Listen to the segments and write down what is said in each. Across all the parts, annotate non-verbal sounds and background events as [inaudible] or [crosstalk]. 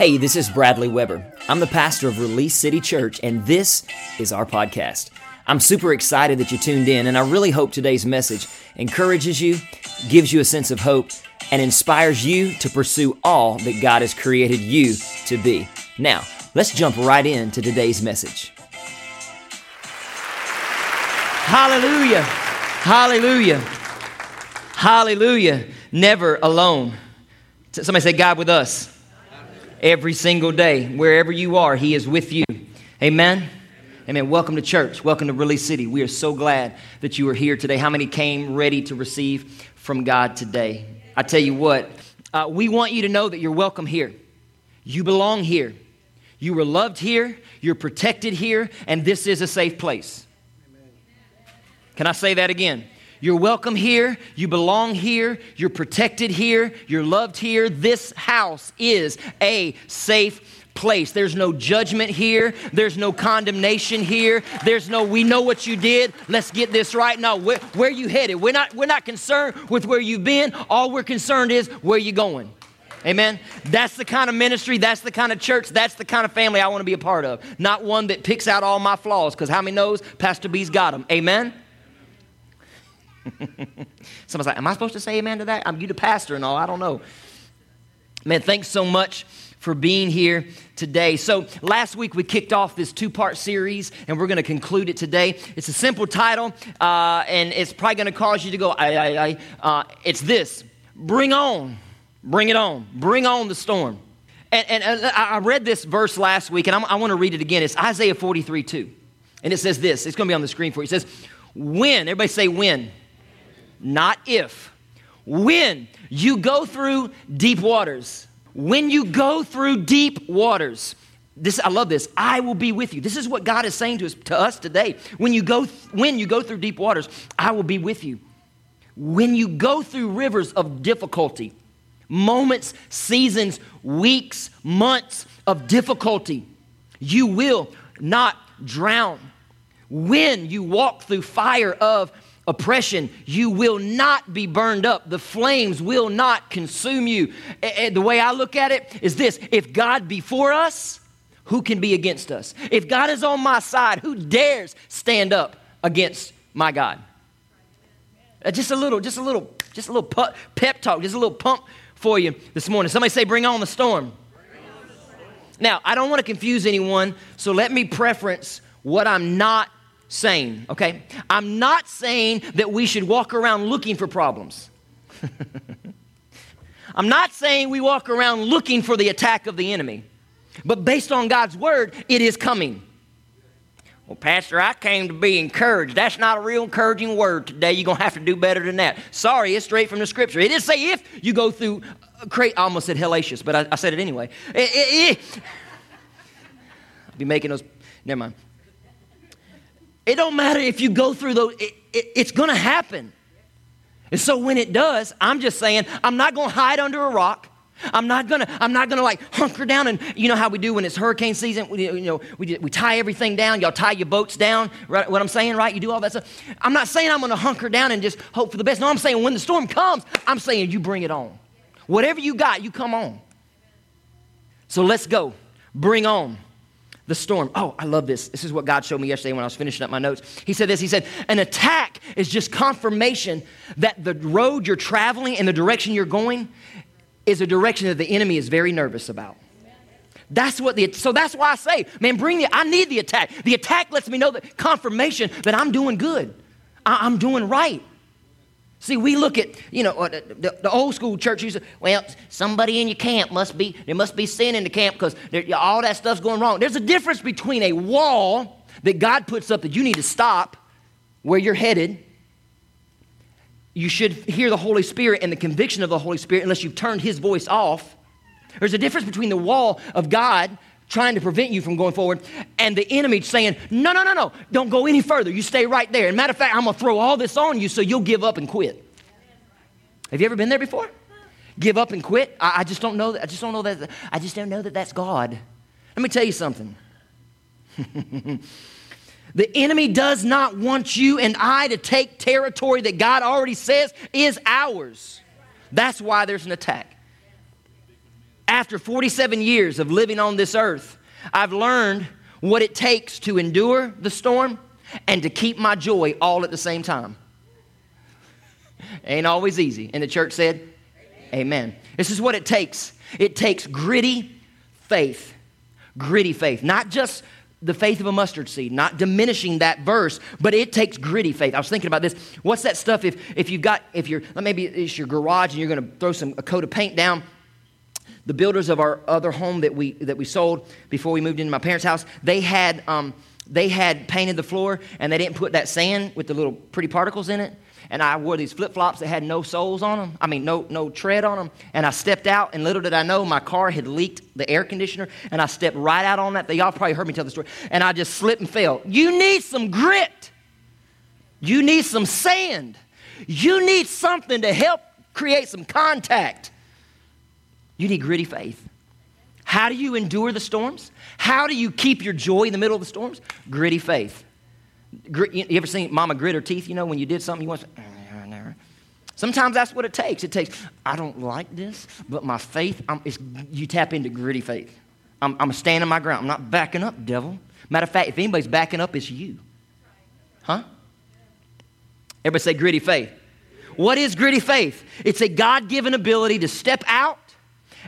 Hey, this is Bradley Weber. I'm the pastor of Release City Church, and this is our podcast. I'm super excited that you tuned in, and I really hope today's message encourages you, gives you a sense of hope, and inspires you to pursue all that God has created you to be. Now, let's jump right into today's message. Hallelujah! Hallelujah! Hallelujah! Never alone. Somebody say, God with us every single day. Wherever you are, He is with you. Amen. Amen. Welcome to church. Welcome to Release City. We are so glad that you are here today. How many came ready to receive from God today? I tell you what, uh, we want you to know that you're welcome here. You belong here. You were loved here. You're protected here. And this is a safe place. Can I say that again? You're welcome here. You belong here. You're protected here. You're loved here. This house is a safe place. There's no judgment here. There's no condemnation here. There's no, we know what you did. Let's get this right. No, where, where you headed? We're not, we're not concerned with where you've been. All we're concerned is where you going. Amen. That's the kind of ministry, that's the kind of church, that's the kind of family I want to be a part of. Not one that picks out all my flaws, because how many knows Pastor B's got them. Amen. Someone's like, Am I supposed to say amen to that? I'm you the pastor and all. I don't know. Man, thanks so much for being here today. So, last week we kicked off this two part series, and we're going to conclude it today. It's a simple title, uh, and it's probably going to cause you to go, I, I, I. Uh, it's this Bring on, bring it on, bring on the storm. And, and, I read this verse last week, and I'm, i want to read it again. It's Isaiah 43 2. And it says this it's going to be on the screen for you. It says, When, everybody say when not if. When you go through deep waters, when you go through deep waters, this I love this. I will be with you. This is what God is saying to us, to us today. When you go when you go through deep waters, I will be with you. When you go through rivers of difficulty, moments, seasons, weeks, months of difficulty, you will not drown. When you walk through fire of oppression, you will not be burned up. The flames will not consume you. The way I look at it is this if God be for us, who can be against us? If God is on my side, who dares stand up against my God? Uh, just a little, just a little, just a little pep talk, just a little pump for you this morning. Somebody say, Bring on the storm. Now, I don't want to confuse anyone, so let me preference what I'm not saying, okay? I'm not saying that we should walk around looking for problems. [laughs] I'm not saying we walk around looking for the attack of the enemy. But based on God's word, it is coming. Well, Pastor, I came to be encouraged. That's not a real encouraging word today. You're going to have to do better than that. Sorry, it's straight from the scripture. It didn't say if you go through, uh, I almost said hellacious, but I, I said it anyway. I'll be making those, never mind. It don't matter if you go through those, it, it, it's going to happen. And so when it does, I'm just saying, I'm not going to hide under a rock. I'm not gonna, I'm not gonna like hunker down and you know how we do when it's hurricane season. We, you know, we, we tie everything down. Y'all tie your boats down. Right? What I'm saying, right? You do all that stuff. I'm not saying I'm gonna hunker down and just hope for the best. No, I'm saying when the storm comes, I'm saying you bring it on. Whatever you got, you come on. So let's go. Bring on the storm. Oh, I love this. This is what God showed me yesterday when I was finishing up my notes. He said this He said, An attack is just confirmation that the road you're traveling and the direction you're going is a direction that the enemy is very nervous about. That's what the so that's why I say, man, bring the I need the attack. The attack lets me know that confirmation that I'm doing good. I, I'm doing right. See, we look at, you know, uh, the, the, old school church used to, well, somebody in your camp must be, there must be sin in the camp because all that stuff's going wrong. There's a difference between a wall that God puts up that you need to stop where you're headed. You should hear the Holy Spirit and the conviction of the Holy Spirit unless you've turned His voice off. There's a difference between the wall of God trying to prevent you from going forward, and the enemy saying, No, no, no, no, don't go any further. You stay right there. And matter of fact, I'm going to throw all this on you so you'll give up and quit. Have you ever been there before? Give up and quit? I, I just don't know that. I just don't know that. I just don't know that that's God. Let me tell you something. [laughs] the enemy does not want you and I to take territory that God already says is ours. That's why there's an attack after 47 years of living on this earth, I've learned what it takes to endure the storm and to keep my joy all at the same time. Ain't always easy. And the church said, Amen. Amen. This is what it takes it takes gritty faith. Gritty faith. Not just the faith of a mustard seed, not diminishing that verse, but it takes gritty faith. I was thinking about this. What's that stuff if, if you've got, if you're, maybe it's your garage and you're going to throw some, a coat of paint down the builders of our other home that we that we sold before we moved into my parents' house, they had um, they had painted the floor and they didn't put that sand with the little pretty particles in it. And I wore these flip flops that had no soles on them. I mean, no no tread on them. And I stepped out, and little did I know, my car had leaked the air conditioner, and I stepped right out on that. Y'all probably heard me tell the story. And I just slipped and fell. You need some grit. You need some sand. You need something to help create some contact. You need gritty faith. How do you endure the storms? How do you keep your joy in the middle of the storms? Gritty faith. You ever seen mama grit her teeth, you know, when you did something you want to. Eh, Sometimes that's what it takes. It takes, I don't like this, but my faith, you tap into gritty faith. I'm, I'm standing my ground. I'm not backing up, devil. Matter of fact, if anybody's backing up, it's you. Huh? Everybody say gritty faith. What is gritty faith? It's a God given ability to step out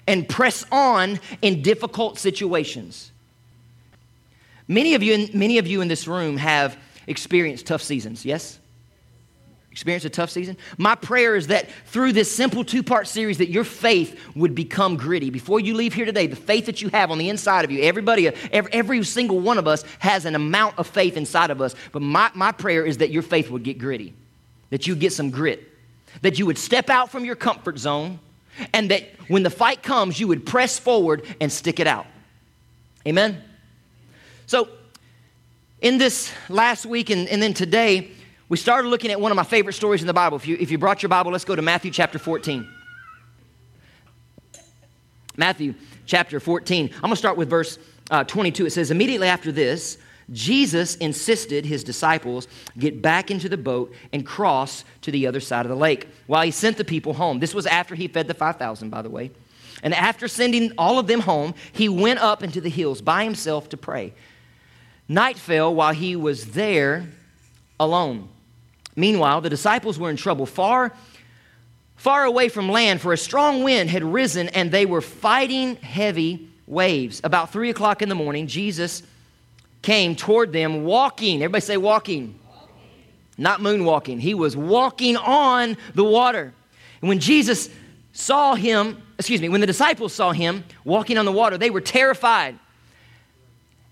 and press on in difficult situations. Many of you, many of you in this room have experienced tough seasons, yes? Experienced a tough season? My prayer is that through this simple two part series, that your faith would become gritty. Before you leave here today, the faith that you have on the inside of you, everybody, every, every single one of us has an amount of faith inside of us. But my, my prayer is that your faith would get gritty, that you get some grit, that you would step out from your comfort zone and that when the fight comes, you would press forward and stick it out. Amen? So, in this last week and, and then today, we started looking at one of my favorite stories in the Bible. If you, if you brought your Bible, let's go to Matthew chapter 14. Matthew chapter 14. I'm going to start with verse uh, 22. It says, Immediately after this, Jesus insisted his disciples get back into the boat and cross to the other side of the lake while he sent the people home. This was after he fed the 5,000, by the way. And after sending all of them home, he went up into the hills by himself to pray. Night fell while he was there alone. Meanwhile, the disciples were in trouble far, far away from land, for a strong wind had risen and they were fighting heavy waves. About three o'clock in the morning, Jesus came toward them walking. Everybody say walking. walking. Not moonwalking. He was walking on the water. And when Jesus saw him, excuse me, when the disciples saw him walking on the water, they were terrified.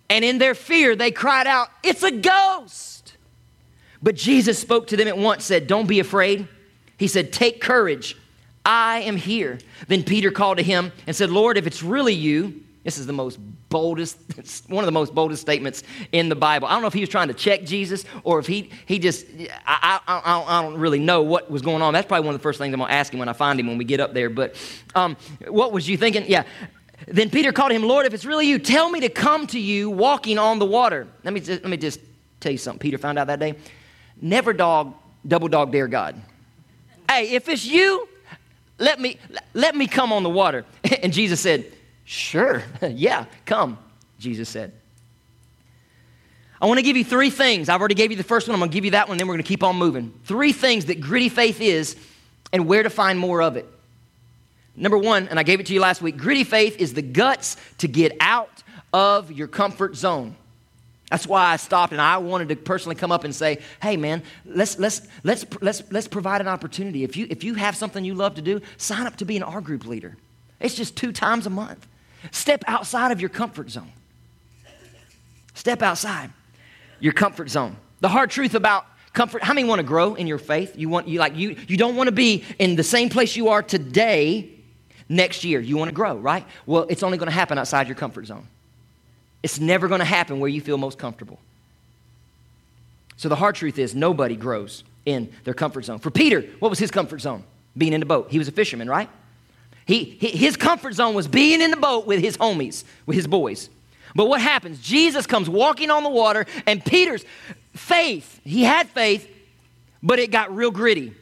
And in their fear, they cried out, It's a ghost. But Jesus spoke to them at once, said, Don't be afraid. He said, Take courage. I am here. Then Peter called to him and said, Lord, if it's really you, this is the most boldest, [laughs] one of the most boldest statements in the Bible. I don't know if he was trying to check Jesus or if he, he just, I, I, I don't really know what was going on. That's probably one of the first things I'm going to ask him when I find him when we get up there. But um, what was you thinking? Yeah. Then Peter called him, Lord, if it's really you, tell me to come to you walking on the water. Let me just, let me just tell you something Peter found out that day. Never dog, double dog dare God. Hey, if it's you, let me, let me come on the water. [laughs] And Jesus said, Sure, [laughs] yeah, come, Jesus said. I want to give you three things. I've already gave you the first one. I'm going to give you that one, then we're going to keep on moving. Three things that gritty faith is and where to find more of it. Number one, and I gave it to you last week gritty faith is the guts to get out of your comfort zone. That's why I stopped and I wanted to personally come up and say, hey man, let's, let's, let's, let's, let's provide an opportunity. If you, if you have something you love to do, sign up to be an R group leader. It's just two times a month. Step outside of your comfort zone. Step outside your comfort zone. The hard truth about comfort, how many want to grow in your faith? You want you like you you don't want to be in the same place you are today next year. You want to grow, right? Well, it's only going to happen outside your comfort zone. It's never going to happen where you feel most comfortable. So the hard truth is nobody grows in their comfort zone. For Peter, what was his comfort zone? Being in the boat. He was a fisherman, right? He, his comfort zone was being in the boat with his homies, with his boys. But what happens? Jesus comes walking on the water, and Peter's faith, he had faith, but it got real gritty.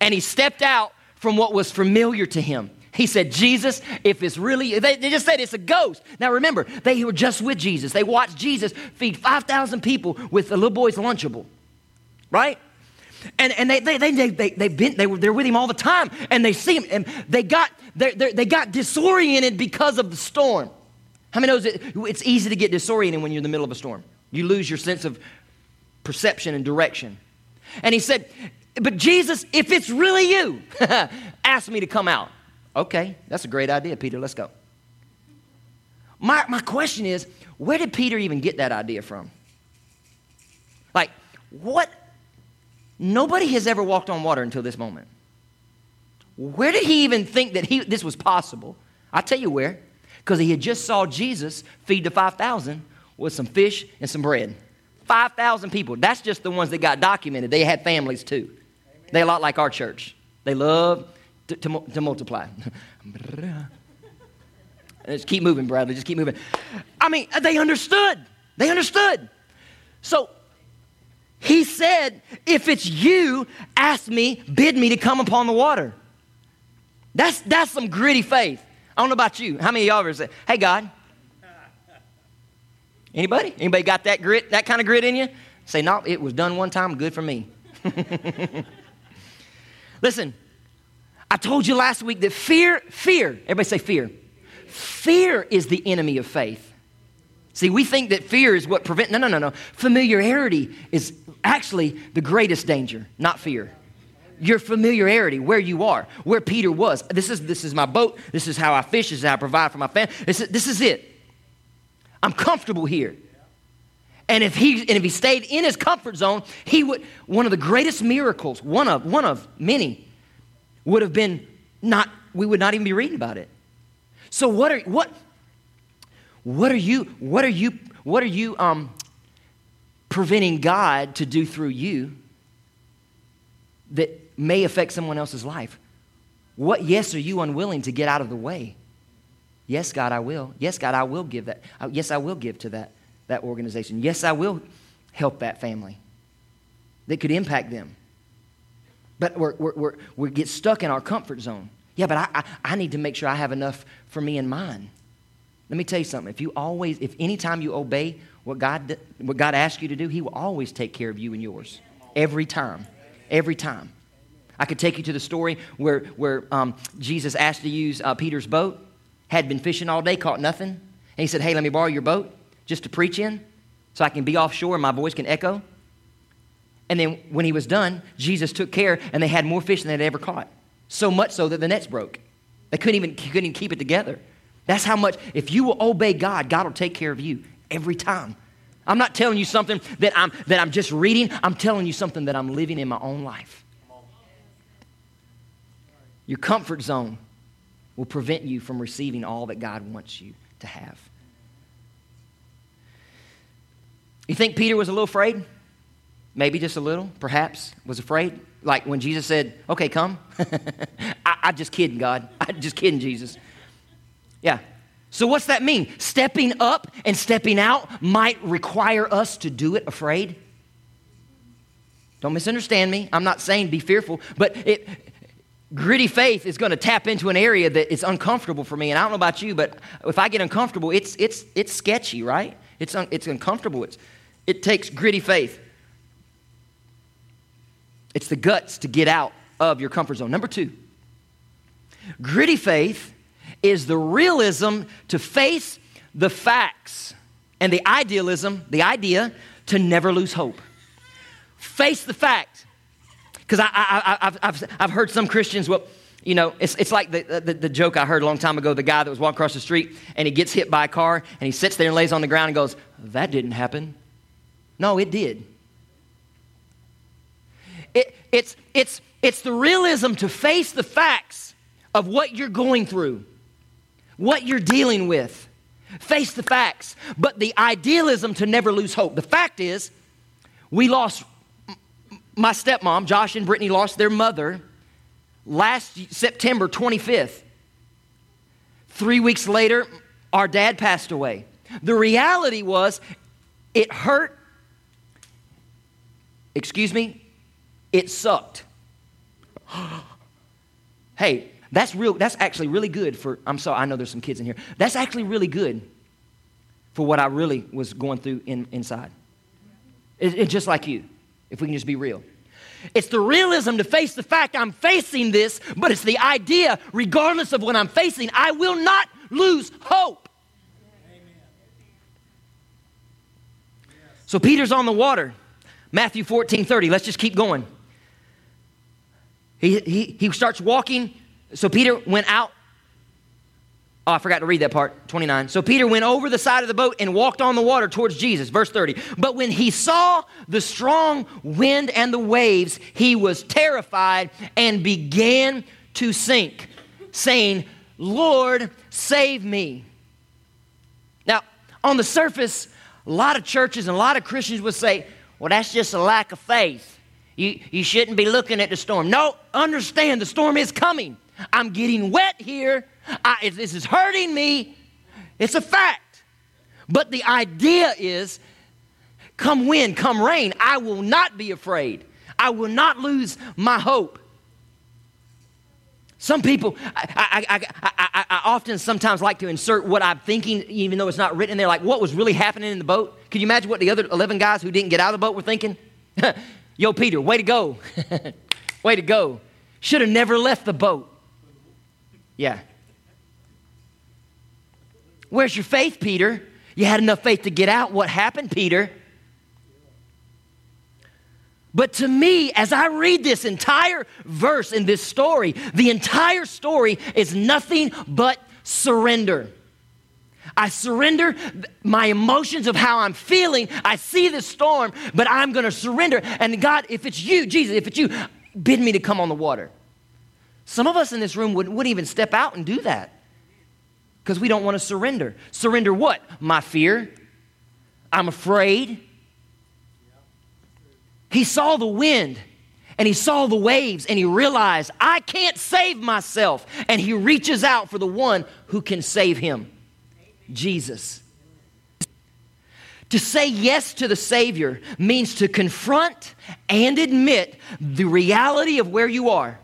And he stepped out from what was familiar to him. He said, Jesus, if it's really, they, they, just said it's a ghost. Now remember, they were just with Jesus. They watched Jesus feed 5,000 people with a little boy's Lunchable, right? And, and they, they, they, they, they've been, they were, they're with him all the time, and they see him, and they got, they they got disoriented because of the storm. How many knows it, it's easy to get disoriented when you're in the middle of a storm? You lose your sense of perception and direction. And he said, But Jesus, if it's really you, [laughs] ask me to come out. Okay, that's a great idea, Peter. Let's go. My, my question is where did Peter even get that idea from? Like, what? Nobody has ever walked on water until this moment. Where did he even think that he, this was possible? I'll tell you where. Because he had just saw Jesus feed the 5,000 with some fish and some bread. 5,000 people. That's just the ones that got documented. They had families too. They're a lot like our church. They love to, to, to multiply. [laughs] Just keep moving, Bradley. Just keep moving. I mean, they understood. They understood. So he said, If it's you, ask me, bid me to come upon the water. That's, that's some gritty faith. I don't know about you. How many of y'all ever say, Hey, God? Anybody? Anybody got that grit, that kind of grit in you? Say, No, it was done one time, good for me. [laughs] Listen, I told you last week that fear, fear, everybody say fear. Fear is the enemy of faith. See, we think that fear is what prevents, no, no, no, no. Familiarity is actually the greatest danger, not fear. Your familiarity, where you are, where Peter was. This is, this is my boat. This is how I fish. This is how I provide for my family. This is, this is it. I'm comfortable here. And if he and if he stayed in his comfort zone, he would one of the greatest miracles, one of one of many, would have been not, we would not even be reading about it. So what are, what, what are you, what are you, what are you um, preventing God to do through you that may affect someone else's life? What yes are you unwilling to get out of the way? Yes, God, I will. Yes, God, I will give that. Yes, I will give to that, that organization. Yes, I will help that family that could impact them. But we're, we're, we're, we get stuck in our comfort zone. Yeah, but I, I, I need to make sure I have enough for me and mine. Let me tell you something. If you always, if anytime you obey what God, what God asks you to do, He will always take care of you and yours. Every time. Every time. I could take you to the story where, where um, Jesus asked to use uh, Peter's boat, had been fishing all day, caught nothing. And he said, Hey, let me borrow your boat just to preach in so I can be offshore and my voice can echo. And then when he was done, Jesus took care and they had more fish than they'd ever caught. So much so that the nets broke. They couldn't even, couldn't even keep it together. That's how much, if you will obey God, God will take care of you every time. I'm not telling you something that I'm, that I'm just reading, I'm telling you something that I'm living in my own life. Your comfort zone will prevent you from receiving all that God wants you to have. You think Peter was a little afraid? Maybe just a little, perhaps, was afraid. Like when Jesus said, Okay, come. [laughs] I, I'm just kidding, God. I'm just kidding, Jesus. Yeah. So, what's that mean? Stepping up and stepping out might require us to do it afraid. Don't misunderstand me. I'm not saying be fearful, but it, gritty faith is going to tap into an area that is uncomfortable for me. And I don't know about you, but if I get uncomfortable, it's, it's, it's sketchy, right? It's, un, it's uncomfortable. It's, it takes gritty faith. It's the guts to get out of your comfort zone. Number two, gritty faith is the realism to face the facts and the idealism, the idea to never lose hope. Face the fact. Because I, have I've heard some Christians, well, you know, it's, it's like the, the, the, joke I heard a long time ago the guy that was walking across the street and he gets hit by a car and he sits there and lays on the ground and goes, That didn't happen. No, it did. It, it's, it's, it's the realism to face the facts of what you're going through, what you're dealing with. Face the facts, but the idealism to never lose hope. The fact is, we lost my stepmom, Josh and Brittany lost their mother last September 25th. Three weeks later, our dad passed away. The reality was, it hurt. Excuse me, it sucked. [gasps] hey, That's real. That's actually really good for. I'm sorry. I know there's some kids in here. That's actually really good for what I really was going through in, inside. It's it, just like you, if we can just be real. It's the realism to face the fact I'm facing this, but it's the idea, regardless of what I'm facing, I will not lose hope. So Peter's on the water. Matthew 14 30. Let's just keep going. He, he, he starts walking. So Peter went out. Oh, I forgot to read that part, 29. So Peter went over the side of the boat and walked on the water towards Jesus. Verse 30. But when he saw the strong wind and the waves, he was terrified and began to sink, saying, Lord, save me. Now, on the surface, a lot of churches and a lot of Christians would say, well, that's just a lack of faith. You, you shouldn't be looking at the storm. No, understand the storm is coming. I'm getting wet here. I, this is hurting me. It's a fact. But the idea is come wind, come rain, I will not be afraid. I will not lose my hope. Some people, I, I, I, I, often sometimes like to insert what I'm thinking, even though it's not written there, like what was really happening in the boat. Can you imagine what the other 11 guys who didn't get out of the boat were thinking? [laughs] Yo, Peter, way to go. [laughs] way to go. Should have never left the boat. Yeah. Where's your faith, Peter? You had enough faith to get out. What happened, Peter? But to me, as I read this entire verse in this story, the entire story is nothing but surrender. I surrender my emotions of how I'm feeling. I see the storm, but I'm going to surrender. And God, if it's you, Jesus, if it's you, bid me to come on the water. Some of us in this room wouldn't, wouldn't even step out and do that because we don't want to surrender. Surrender what? My fear. I'm afraid. He saw the wind and he saw the waves and he realized, I can't save myself. And he reaches out for the one who can save him. Jesus. To say yes to the Savior means to confront and admit the reality of where you are.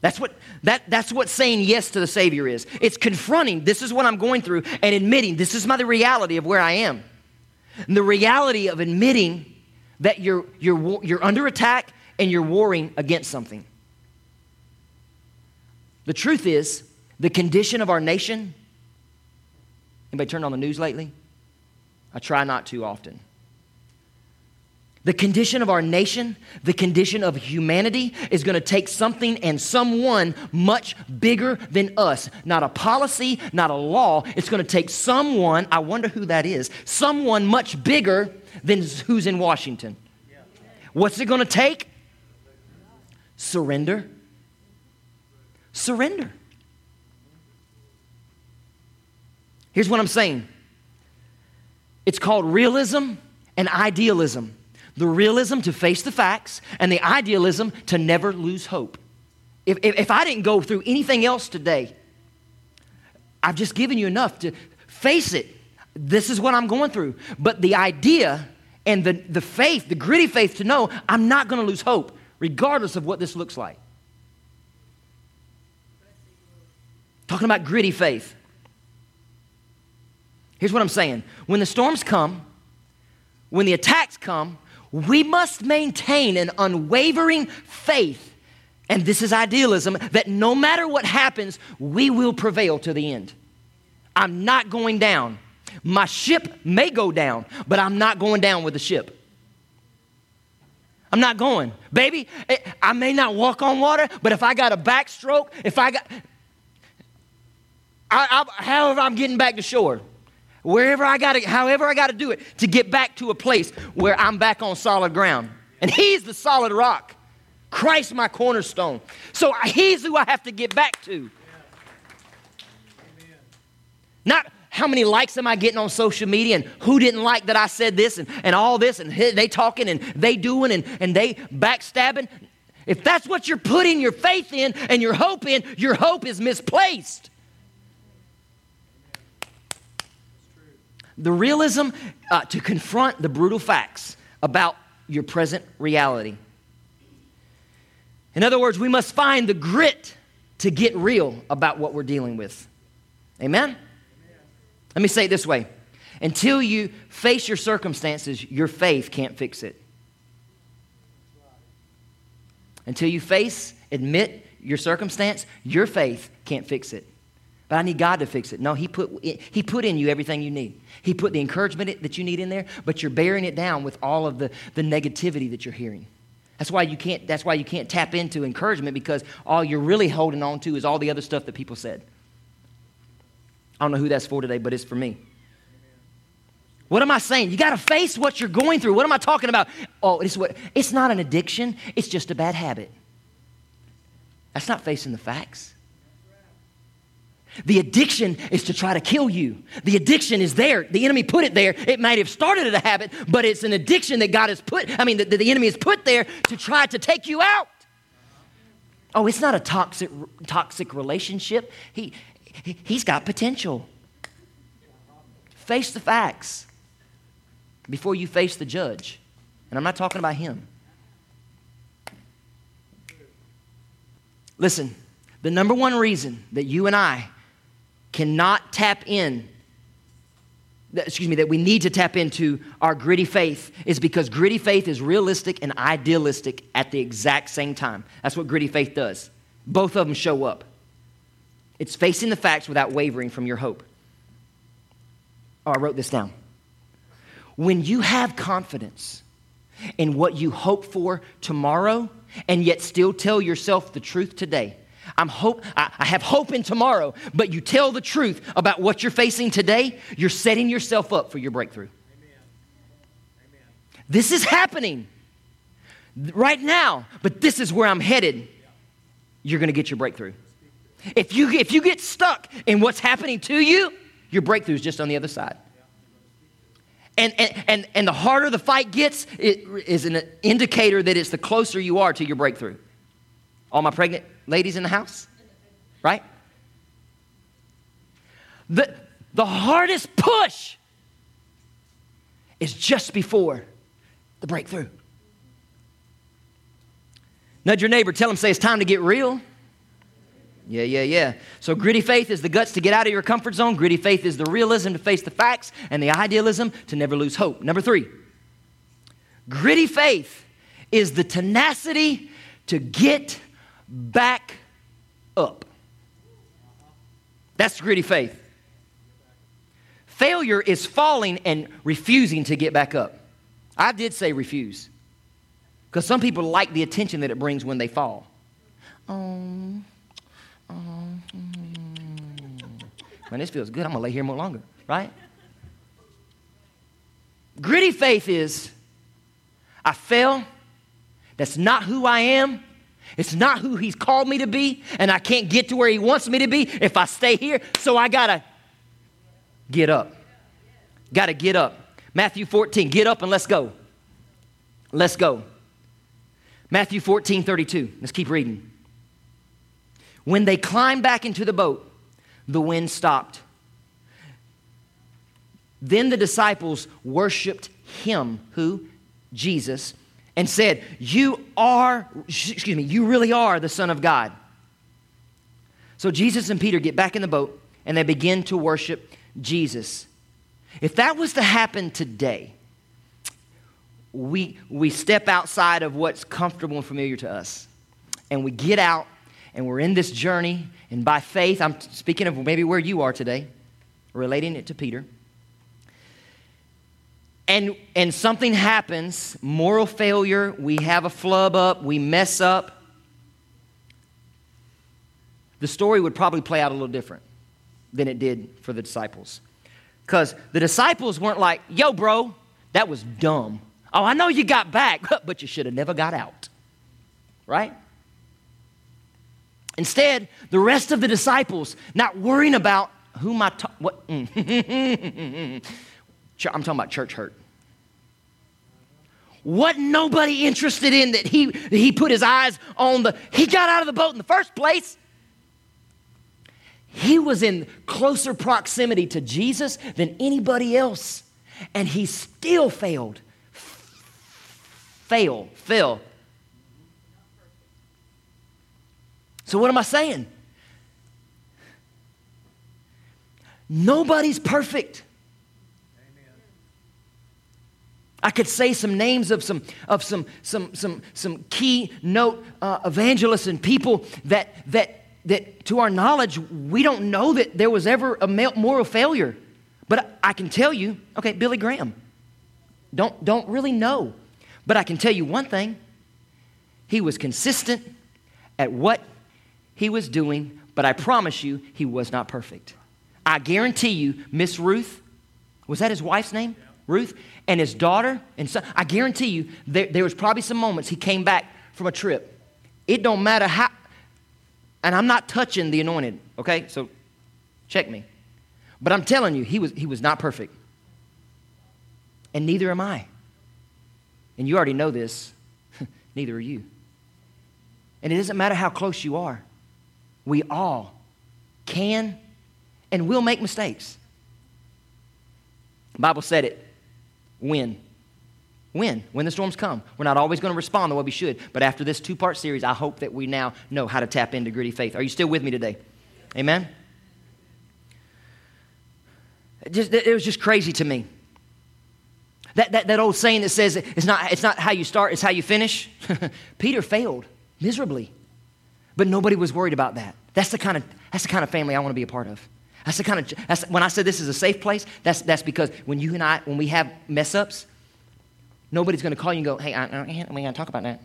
That's what, that, that's what saying yes to the Savior is. It's confronting, this is what I'm going through, and admitting, this is my the reality of where I am. And the reality of admitting that you're, you're, you're under attack and you're warring against something. The truth is, the condition of our nation Anybody turned on the news lately? I try not to often. The condition of our nation, the condition of humanity is going to take something and someone much bigger than us. Not a policy, not a law. It's going to take someone, I wonder who that is, someone much bigger than who's in Washington. What's it going to take? Surrender. Surrender. Here's what I'm saying it's called realism and idealism. The realism to face the facts, and the idealism to never lose hope. If, if, if I didn't go through anything else today, I've just given you enough to face it. This is what I'm going through. But the idea and the, the faith, the gritty faith to know I'm not going to lose hope, regardless of what this looks like. Talking about gritty faith. Here's what I'm saying when the storms come, when the attacks come, we must maintain an unwavering faith. And this is idealism that no matter what happens, we will prevail to the end. I'm not going down. My ship may go down, but I'm not going down with the ship. I'm not going. Baby, eh, I may not walk on water, but if I got a backstroke, if I got, I, I, however I'm getting back to shore, wherever I got to, however I got to do it to get back to a place where I'm back on solid ground. And He's the solid rock. Christ, my cornerstone. So He's who I have to get back to. Not how many likes am I getting on social media and who didn't like that I said this and, and all this and they talking and they doing and, and they backstabbing. If that's what you're putting your faith in and your hope in, your hope is misplaced. The realism uh, to confront the brutal facts about your present reality. In other words, we must find the grit to get real about what we're dealing with. Amen? Let me say it this way until you face your circumstances, your faith can't fix it. Until you face, admit your circumstance, your faith can't fix it. But I need God to fix it. No, he put, he put in you everything you need. He put the encouragement that you need in there, but you're bearing it down with all of the, the negativity that you're hearing. That's why, you can't, that's why you can't tap into encouragement because all you're really holding on to is all the other stuff that people said. I don't know who that's for today, but it's for me. What am I saying? You got to face what you're going through. What am I talking about? Oh, it's what it's not an addiction, it's just a bad habit. That's not facing the facts. The addiction is to try to kill you. The addiction is there. The enemy put it there. It might have started as a habit, but it's an addiction that God has put, I mean, that the enemy has put there to try to take you out. Oh, it's not a toxic, toxic relationship. He, he's got potential. Face the facts before you face the judge. And I'm not talking about him. Listen, the number one reason that you and I cannot tap in, excuse me, that we need to tap into our gritty faith is because gritty faith is realistic and idealistic at the exact same time. That's what gritty faith does. Both of them show up. It's facing the facts without wavering from your hope. Oh, I wrote this down. When you have confidence in what you hope for tomorrow and yet still tell yourself the truth today, I'm hope, I, I have hope in tomorrow, but you tell the truth about what you're facing today, you're setting yourself up for your breakthrough. Amen. Amen. This is happening right now, but this is where I'm headed. You're going to get your breakthrough. If you, if you get stuck in what's happening to you, your breakthrough is just on the other side. And, and, and, and the harder the fight gets, it is an indicator that it's the closer you are to your breakthrough. All my pregnant ladies in the house? Right? The, the hardest push is just before the breakthrough. Nudge your neighbor, tell him, say, it's time to get real. Yeah, yeah, yeah. So, gritty faith is the guts to get out of your comfort zone. Gritty faith is the realism to face the facts, and the idealism to never lose hope. Number three, gritty faith is the tenacity to get back up. That's gritty faith. Failure is falling and refusing to get back up. I did say refuse. Because some people like the attention that it brings when they fall. Um, um, man, this feels good. I'm going to lay here more longer, right? Gritty faith is I fell. That's not who I am. It's not who He's called me to be, and I can't get to where He wants me to be if I stay here. So I got to get up. Got to get up. Matthew 14, get up and let's go. Let's go. Matthew 14, 32. Let's keep reading. When they climbed back into the boat, the wind stopped. Then the disciples worshiped him, who? Jesus, and said, You are, excuse me, you really are the Son of God. So Jesus and Peter get back in the boat and they begin to worship Jesus. If that was to happen today, we, we step outside of what's comfortable and familiar to us. And we get out and we're in this journey. And by faith, I'm speaking of maybe where you are today, relating it to Peter and, and something happens, moral failure, we have a flub up, we mess up, the story would probably play out a little different than it did for the disciples. Because the disciples weren't like, yo, bro, that was dumb. Oh, I know you got back, [laughs] but you should have never got out. Right? Instead, the rest of the disciples, not worrying about who my, ta- what, [laughs] mm. [laughs] I'm talking about church hurt. What nobody interested in that he, that he put his eyes on the, he got out of the boat in the first place. He was in closer proximity to Jesus than anybody else, and he still failed. Fail, fail. So, what am I saying? Nobody's perfect. I could say some names of some of some some some some key note uh, evangelists and people that that that to our knowledge we don't know that there was ever a moral failure. But I can tell you, okay, Billy Graham. Don't don't really know, but I can tell you one thing. He was consistent at what he was doing, but I promise you, he was not perfect. I guarantee you, Miss Ruth, was that his wife's name? Ruth? And his daughter and son, I guarantee you, there, there was probably some moments he came back from a trip. It don't matter how, and I'm not touching the anointed, okay? So check me. But I'm telling you, he was, he was not perfect. And neither am I. And you already know this. [laughs] neither are you. And it doesn't matter how close you are, we all can and will make mistakes. The Bible said it. When? When? When the storms come. We're not always going to respond the way we should. But after this two part series, I hope that we now know how to tap into gritty faith. Are you still with me today? Amen? It, just, it was just crazy to me. That, that, that old saying that says it's not, it's not how you start, it's how you finish. [laughs] Peter failed miserably. But nobody was worried about that. That's the kind of, that's the kind of family I want to be a part of. That's the kind of, that's, when I said this is a safe place, that's, that's because when you and I, when we have mess ups, nobody's going to call you and go, hey, I, I, we got to talk about that.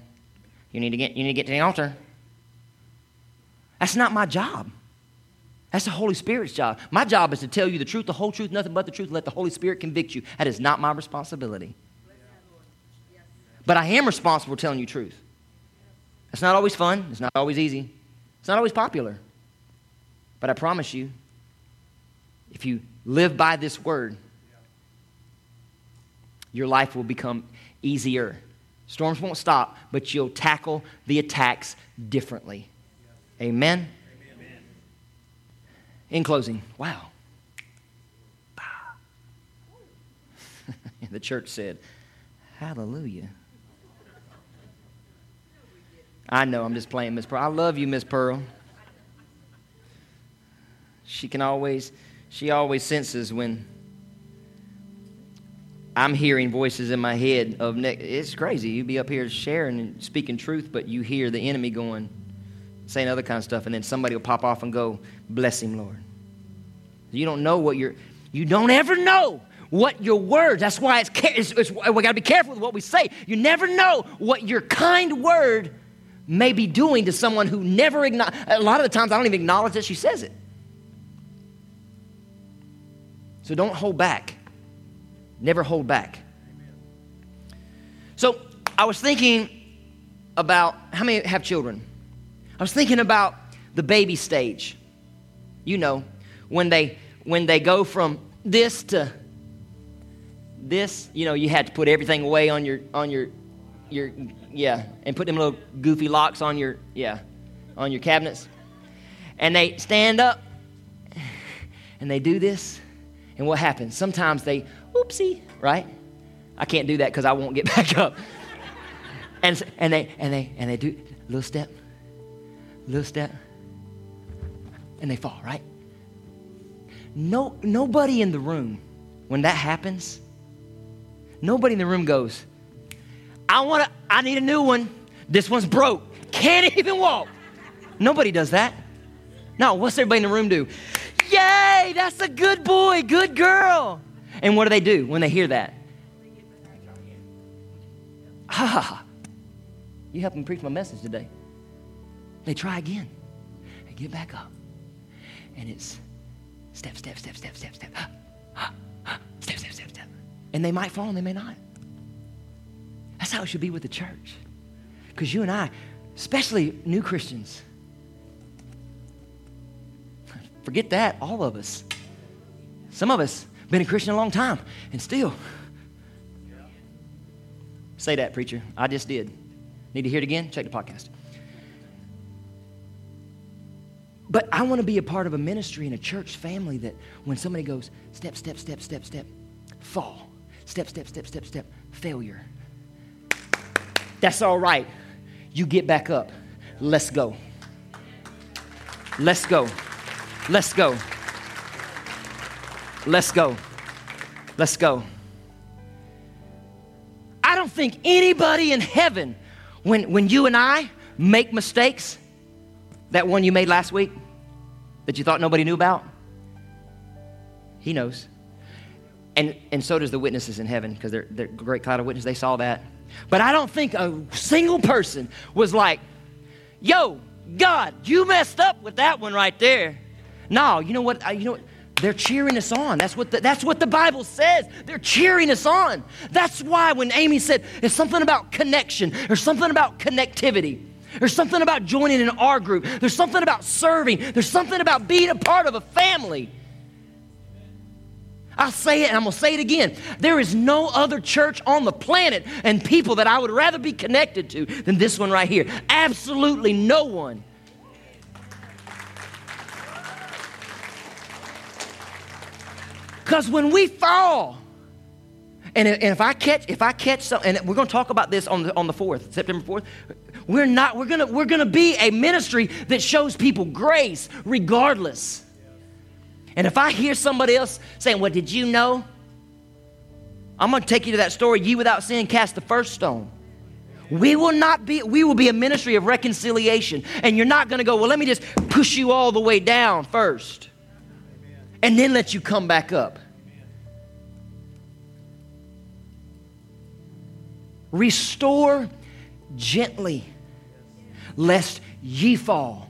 You need, to get, you need to get to the altar. That's not my job. That's the Holy Spirit's job. My job is to tell you the truth, the whole truth, nothing but the truth. Let the Holy Spirit convict you. That is not my responsibility. But I am responsible for telling you truth. It's not always fun. It's not always easy. It's not always popular. But I promise you, if you live by this word, your life will become easier. Storms won't stop, but you'll tackle the attacks differently. Amen? Amen. In closing, wow. [laughs] the church said, Hallelujah. I know, I'm just playing Miss Pearl. I love you, Miss Pearl. She can always, she always senses when I'm hearing voices in my head of, it's crazy. You be up here sharing and speaking truth, but you hear the enemy going, saying other kind of stuff, and then somebody will pop off and go, bless him, Lord. You don't know what you're, you don't ever know what your words, that's why it's, it's, it's we got to be careful with what we say. You never know what your kind word may be doing to someone who never acknowledge. A lot of the times I don't even acknowledge that she says it. So don't hold back. Never hold back. So I was thinking about how many have children? I was thinking about the baby stage. You know, when they when they go from this to this, you know, you had to put everything away on your on your your yeah, and put them little goofy locks on your yeah, on your cabinets. And they stand up and they do this. And what happens? Sometimes they oopsie, right? I can't do that because I won't get [laughs] back up. and and they and they and they do little step, little step, and they fall, right? No nobody in the room when that happens, nobody in the room goes, I want to, I need a new one. This one's broke. Can't [laughs] even walk. Nobody does that. No, what's everybody in the room do? Yay, that's a good boy, good girl. And what do they do when they hear that? Ha! You helped me preach my message today. They try again. They get back up. And it's step, step, step, step, step, step. Step, step, step, step. And they might fall and they may not. That's how it should be with the church. Because you and I, especially new Christians, forget that, all of us. Some of us been a Christian a long time and still. Say that, preacher. I just did. Need to hear it again? Check the podcast. But I want to be a part of a ministry and a church family that when somebody goes step, step, step, step, step, fall, step, step, step, step, step, failure, that's all right. You get back up. Let's go. Let's go. Let's go. Let's go. Let's go. I don't think anybody in heaven, when, when you and I make mistakes, that one you made last week that you thought nobody knew about, he knows. And, and so does the witnesses in heaven because they're, they're great cloud of witnesses. They saw that. But I don't think a single person was like, yo, God, you messed up with that one right there. No, you know what? You know what? They're cheering us on. That's what, the, that's what the Bible says. They're cheering us on. That's why when Amy said it's something about connection, there's something about connectivity, there's something about joining an R group, there's something about serving, there's something about being a part of a family. I'll say it and I'm going to say it again. There is no other church on the planet and people that I would rather be connected to than this one right here. Absolutely no one. Because when we fall, and if I catch, if I catch something, and we're going to talk about this on the on the fourth, September fourth, we're not. We're gonna we're gonna be a ministry that shows people grace regardless. And if I hear somebody else saying, "Well, did you know?" I'm going to take you to that story. You without sin cast the first stone. We will not be. We will be a ministry of reconciliation, and you're not going to go. Well, let me just push you all the way down first and then let you come back up. Restore gently, lest ye fall.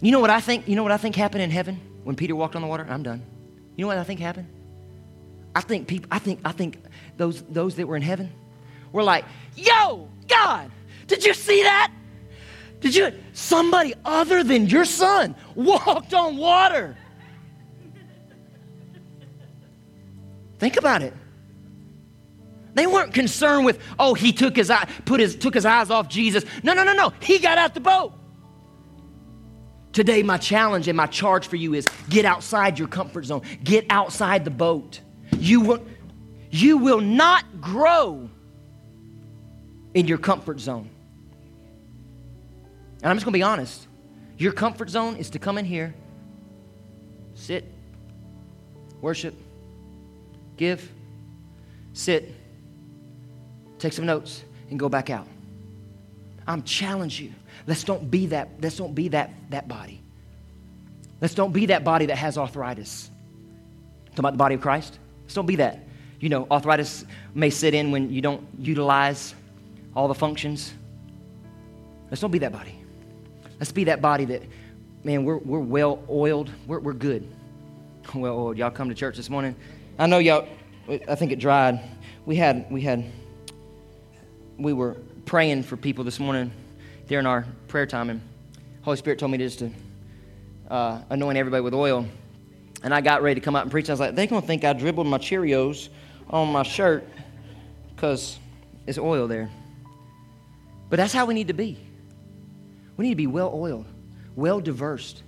You know what I think? You know what I think happened in heaven when Peter walked on the water? I'm done. You know what I think happened? I think people. I think. I think those those that were in heaven were like, "Yo, God, did you see that? Did you? Somebody other than your son [laughs] walked on water. Think about it. They weren't concerned with, oh, he took his eye, put his, took his eyes off Jesus. No, no, no, no. He got out the boat. Today, my challenge and my charge for you is get outside your comfort zone. Get outside the boat. You will, you will not grow in your comfort zone. And I'm just going to be honest. Your comfort zone is to come in here, sit, worship, give, sit, take some notes, and go back out. I'm challenging you. Let's don't be that, let's don't be that, that body. Let's don't be that body that has arthritis. Talk about the body of Christ. Let's don't be that. You know, arthritis may sit in when you don't utilize all the functions. Let's don't be that body. Let's be that body that, man, we're, we're well oiled. We're, we're good. Well oiled. Y'all come to church this morning. I know y'all, I think it dried. We had, we had, we were praying for people this morning during our prayer time, and Holy Spirit told me just to uh, anoint everybody with oil. And I got ready to come out and preach. I was like, they're going to think I dribbled my Cheerios on my shirt because it's oil there. But that's how we need to be. We need to be well oiled, well diversed.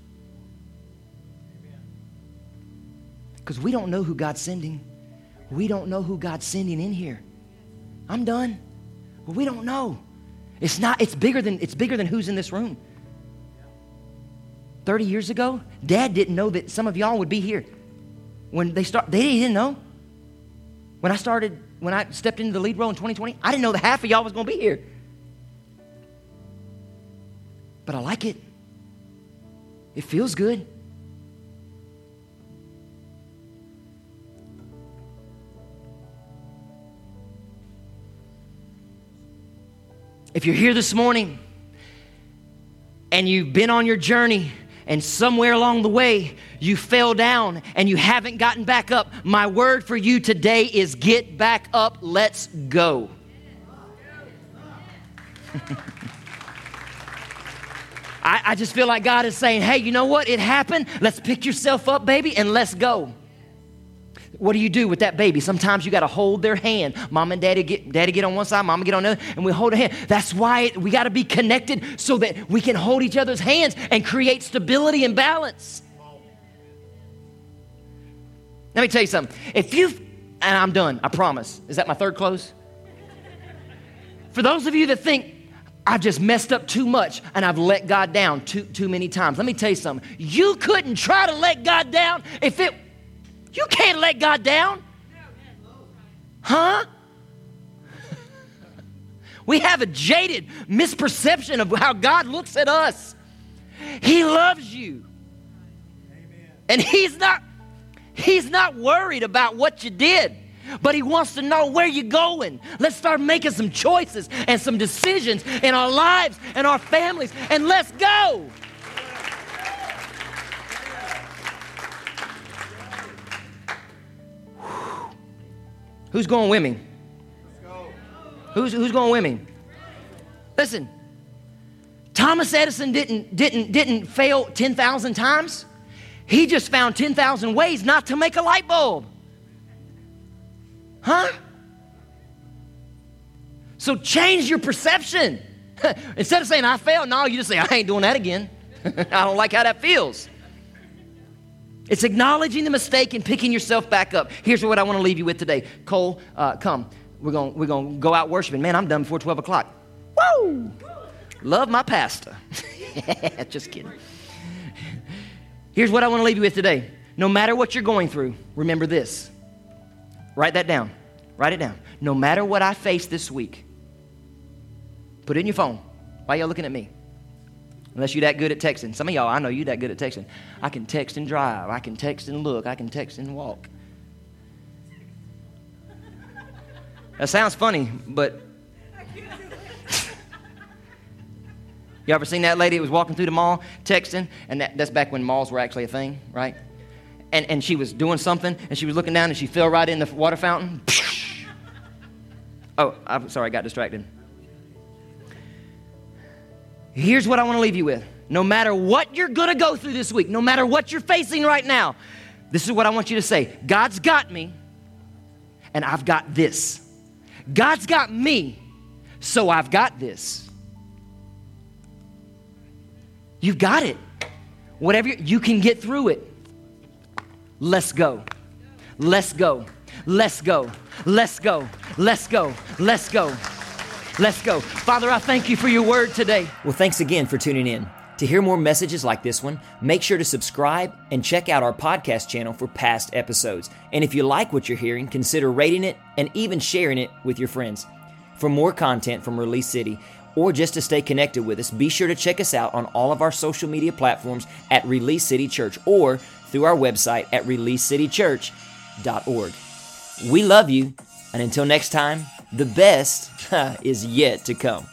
Because we don't know who God's sending. We don't know who God's sending in here. I'm done. We don't know. It's not, it's bigger than it's bigger than who's in this room. 30 years ago, dad didn't know that some of y'all would be here. When they start they didn't know. When I started, when I stepped into the lead role in 2020, I didn't know that half of y'all was gonna be here but I like it. It feels good. If you're here this morning and you've been on your journey and somewhere along the way you fell down and you haven't gotten back up, my word for you today is get back up. Let's go. [laughs] I, I just feel like God is saying, hey, you know what? It happened. Let's pick yourself up, baby, and let's go. What do you do with that baby? Sometimes you got to hold their hand. Mom and daddy get, daddy get on one side, mama get on the other, and we hold a hand. That's why we got to be connected so that we can hold each other's hands and create stability and balance. Let me tell you something. If you, and I'm done, I promise. Is that my third close? For those of you that think, I've just messed up too much and I've let God down too, too many times. Let me tell you something. You couldn't try to let God down if it, you can't let God down. Huh? [laughs] we have a jaded misperception of how God looks at us. He loves you. Amen. And he's not he's not worried about what you did but He wants to know where you're going. Let's start making some choices and some decisions in our lives and our families, and let's go. Who's going with me? Who's, who's going with me? Listen, Thomas Edison didn't, didn't, didn't fail 10,000 times. He just found 10,000 ways not to make a light bulb. Huh? So change your perception. [laughs] Instead of saying, I failed, no, you just say, I ain't doing that again. [laughs] I don't like how that feels. It's acknowledging the mistake and picking yourself back up. Here's what I want to leave you with today. Cole, uh, come. We're going we're gonna go out worshiping. Man, I'm done before 12 o'clock. Woo! Love my pastor. [laughs] Just kidding. Here's what I want to leave you with today. No matter what you're going through, remember this Write that down. Write it down. No matter what I face this week, put it in your phone. Why y'all looking at me? Unless you're that good at texting. Some of y'all, I know you're that good at texting. I can text and drive. I can text and look. I can text and walk. That sounds funny, but [laughs] you ever seen that lady that was walking through the mall texting? And that, that's back when malls were actually a thing, right? And, and she was doing something and she was looking down and she fell right in the water fountain. [laughs] oh, I'm sorry, I got distracted. Here's what I want to leave you with. No matter what you're going to go through this week, no matter what you're facing right now, this is what I want you to say God's got me, and I've got this. God's got me, so I've got this. You've got it. Whatever you, you can get through it. Let's go. Let's go. Let's go. Let's go. Let's go. Let's go. Let's go. Father, I thank you for your word today. Well, thanks again for tuning in. To hear more messages like this one, make sure to subscribe and check out our podcast channel for past episodes. And if you like what you're hearing, consider rating it and even sharing it with your friends. For more content from Release City, or just to stay connected with us, be sure to check us out on all of our social media platforms at Release City Church or through our website at releasecitychurch.org. We love you, and until next time, the best [laughs] is yet to come.